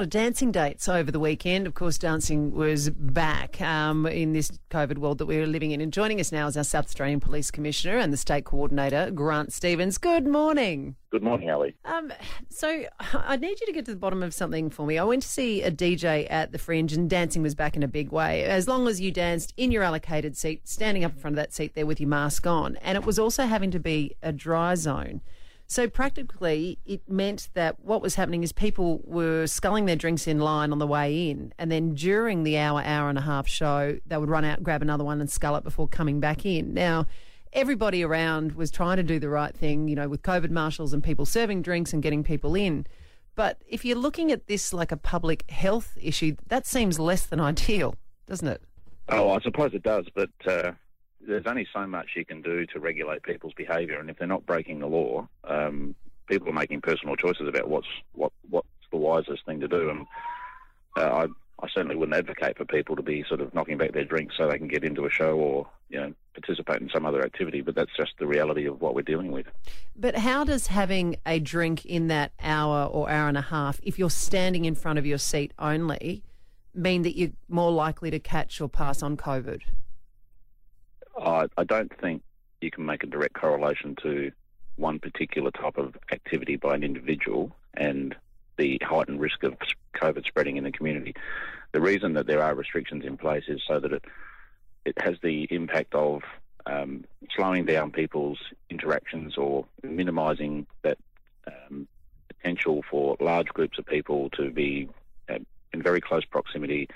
lot of dancing dates over the weekend. Of course, dancing was back um, in this COVID world that we're living in. And joining us now is our South Australian Police Commissioner and the State Coordinator, Grant Stevens. Good morning. Good morning, Ali. Um, so I need you to get to the bottom of something for me. I went to see a DJ at the Fringe, and dancing was back in a big way. As long as you danced in your allocated seat, standing up in front of that seat there with your mask on, and it was also having to be a dry zone. So practically, it meant that what was happening is people were sculling their drinks in line on the way in, and then during the hour, hour and a half show, they would run out, grab another one, and scull it before coming back in. Now, everybody around was trying to do the right thing, you know, with COVID marshals and people serving drinks and getting people in. But if you're looking at this like a public health issue, that seems less than ideal, doesn't it? Oh, I suppose it does, but uh, there's only so much you can do to regulate people's behaviour, and if they're not breaking the law, um, people are making personal choices about what's what what's the wisest thing to do. And uh, I I certainly wouldn't advocate for people to be sort of knocking back their drinks so they can get into a show or you know participate in some other activity. But that's just the reality of what we're dealing with. But how does having a drink in that hour or hour and a half, if you're standing in front of your seat only, mean that you're more likely to catch or pass on COVID? I, I don't think you can make a direct correlation to one particular type of activity by an individual and the heightened risk of COVID spreading in the community. The reason that there are restrictions in place is so that it it has the impact of um, slowing down people's interactions or minimising that um, potential for large groups of people to be uh, in very close proximity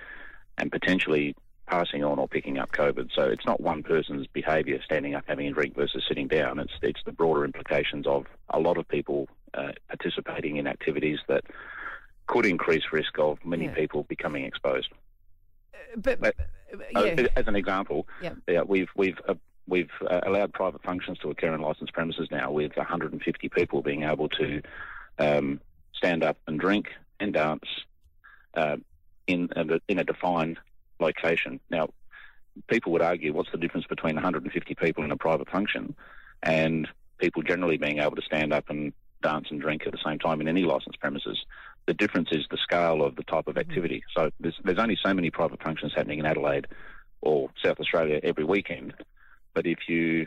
and potentially passing on or picking up COVID. So it's not one person's behaviour standing up having a drink versus sitting down. It's it's the broader implications of a lot of people uh, participating in activities that could increase risk of many Yeah. people becoming exposed. But, But- yeah. Uh, as an example, Yeah. yeah, we've we've uh, we've uh, allowed private functions to occur in licensed premises now, with 150 people being able to um, stand up and drink and dance uh, in a, in a defined location. Now, people would argue, what's the difference between 150 people in a private function and people generally being able to stand up and dance and drink at the same time in any licensed premises? The difference is the scale of the type of activity. So there's, there's only so many private functions happening in Adelaide or South Australia every weekend. But if you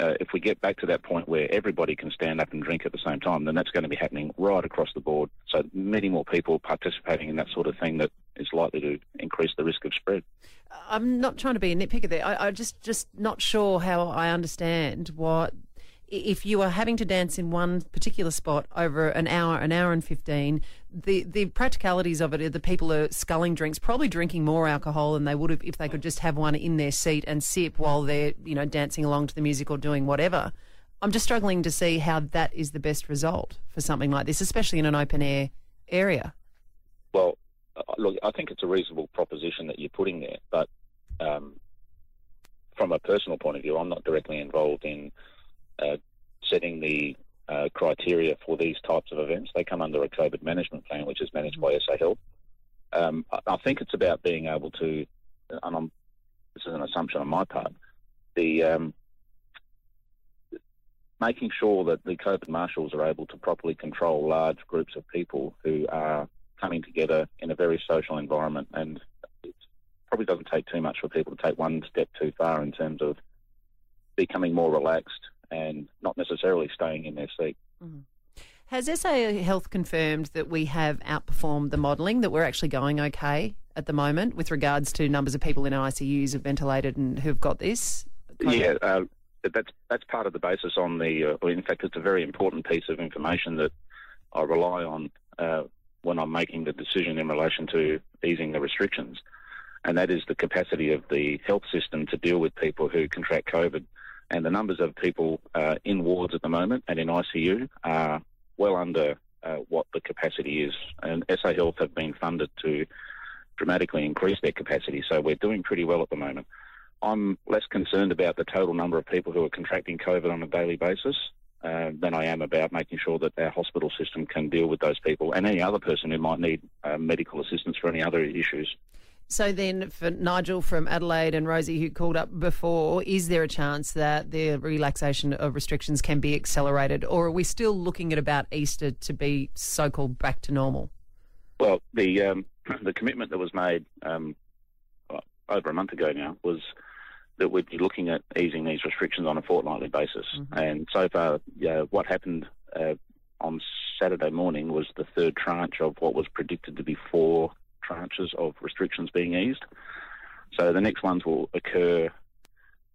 uh, if we get back to that point where everybody can stand up and drink at the same time, then that's going to be happening right across the board. So many more people participating in that sort of thing that is likely to increase the risk of spread. I'm not trying to be a nitpicker there. I, I just just not sure how I understand what if you are having to dance in one particular spot over an hour, an hour and fifteen. The the practicalities of it are the people are sculling drinks, probably drinking more alcohol than they would have if they could just have one in their seat and sip while they're you know dancing along to the music or doing whatever. I'm just struggling to see how that is the best result for something like this, especially in an open air area. Well, look, I think it's a reasonable proposition that you're putting there, but um, from a personal point of view, I'm not directly involved in uh, setting the uh, criteria for these types of events. They come under a COVID management plan, which is managed by SA Health. Um, I, I think it's about being able to, and I'm, this is an assumption on my part, the um, making sure that the COVID marshals are able to properly control large groups of people who are coming together in a very social environment. And it probably doesn't take too much for people to take one step too far in terms of becoming more relaxed and not necessarily staying in their seat. Has SA Health confirmed that we have outperformed the modelling, that we're actually going okay at the moment with regards to numbers of people in ICUs have ventilated and who've got this? Yeah, uh, that's that's part of the basis on the. Uh, in fact, it's a very important piece of information that I rely on uh, when I'm making the decision in relation to easing the restrictions, and that is the capacity of the health system to deal with people who contract COVID. And the numbers of people uh, in wards at the moment and in ICU are well under uh, what the capacity is. And SA Health have been funded to dramatically increase their capacity, so we're doing pretty well at the moment. I'm less concerned about the total number of people who are contracting COVID on a daily basis uh, than I am about making sure that our hospital system can deal with those people and any other person who might need uh, medical assistance for any other issues. So then, for Nigel from Adelaide and Rosie, who called up before, is there a chance that the relaxation of restrictions can be accelerated, or are we still looking at about Easter to be so-called back to normal? Well, the um, the commitment that was made um, over a month ago now was that we'd be looking at easing these restrictions on a fortnightly basis. Mm-hmm. And so far, yeah, what happened uh, on Saturday morning was the third tranche of what was predicted to be four tranches of restrictions being eased. So the next ones will occur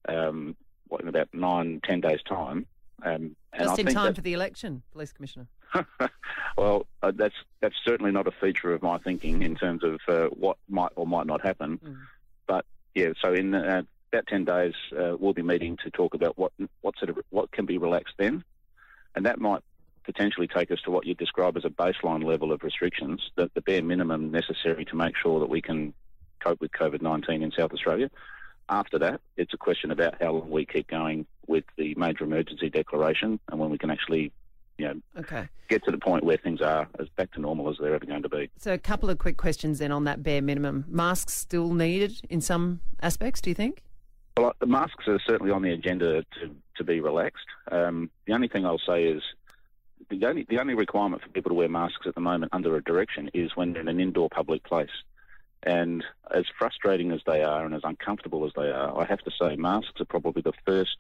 um, what, in about nine, ten days' time. Um, Just in time that, for the election, Police Commissioner. well, uh, that's that's certainly not a feature of my thinking in terms of uh, what might or might not happen. Mm. But yeah, so in uh, about ten days, uh, we'll be meeting to talk about what what sort of what can be relaxed then, and that might potentially take us to what you describe as a baseline level of restrictions, the, the bare minimum necessary to make sure that we can cope with COVID 19 in South Australia. After that, it's a question about how long we keep going with the major emergency declaration and when we can actually you know, okay. get to the point where things are as back to normal as they're ever going to be. So, a couple of quick questions then on that bare minimum. Masks still needed in some aspects, do you think? Well, the masks are certainly on the agenda to, to be relaxed. Um, the only thing I'll say is the only the only requirement for people to wear masks at the moment under a direction is when in an indoor public place. And as frustrating as they are and as uncomfortable as they are, I have to say masks are probably the first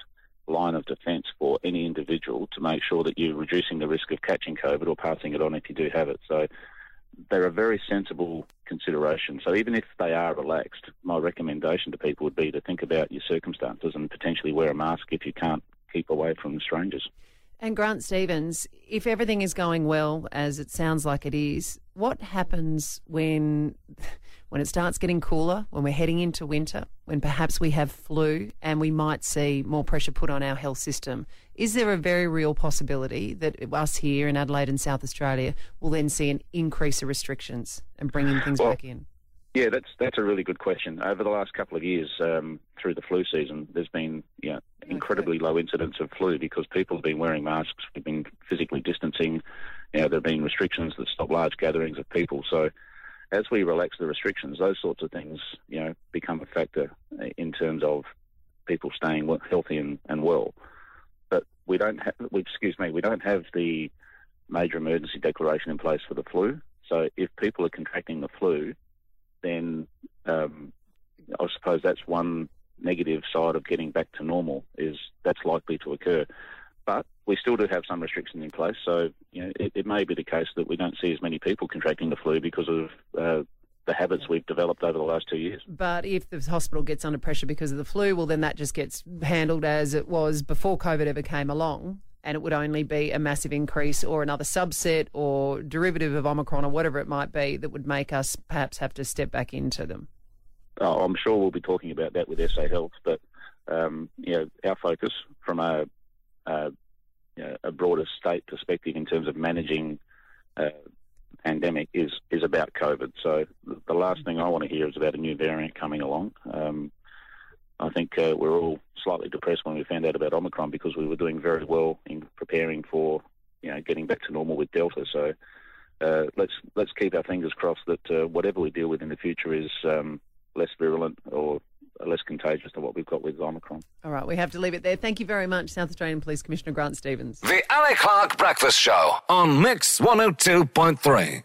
line of defence for any individual to make sure that you're reducing the risk of catching COVID or passing it on if you do have it. So they're a very sensible consideration. So even if they are relaxed, my recommendation to people would be to think about your circumstances and potentially wear a mask if you can't keep away from strangers. And Grant Stevens, if everything is going well, as it sounds like it is, what happens when when it starts getting cooler, when we're heading into winter, when perhaps we have flu and we might see more pressure put on our health system? Is there a very real possibility that us here in Adelaide and South Australia will then see an increase of restrictions and bringing things well, back in? Yeah, that's that's a really good question. Over the last couple of years, um, through the flu season, there's been you know, incredibly low incidence of flu because people have been wearing masks, we've been physically distancing. You know, there have been restrictions that stop large gatherings of people. So, as we relax the restrictions, those sorts of things, you know, become a factor in terms of people staying healthy and, and well. But we don't have, excuse me, we don't have the major emergency declaration in place for the flu. So if people are contracting the flu, then um, I suppose that's one negative side of getting back to normal is that's likely to occur. But we still do have some restrictions in place, so you know, it, it, may be the case that we don't see as many people contracting the flu because of uh, the habits we've developed over the last two years. But if the hospital gets under pressure because of the flu, well, then that just gets handled as it was before COVID ever came along and it would only be a massive increase or another subset or derivative of Omicron or whatever it might be that would make us perhaps have to step back into them. Oh, I'm sure we'll be talking about that with SA Health, but um, you know, our focus from a, know, a, broader state perspective in terms of managing uh, pandemic is is about COVID. So the last thing I want to hear is about a new variant coming along. Um, I think uh, we're all slightly depressed when we found out about Omicron because we were doing very well in preparing for you know getting back to normal with Delta. So uh, let's let's keep our fingers crossed that uh, whatever we deal with in the future is um, less virulent or less contagious than what we've got with Omicron. All right, we have to leave it there. Thank you very much, South Australian Police Commissioner Grant Stevens. The Ali Clark Breakfast Show on Mix 102.3.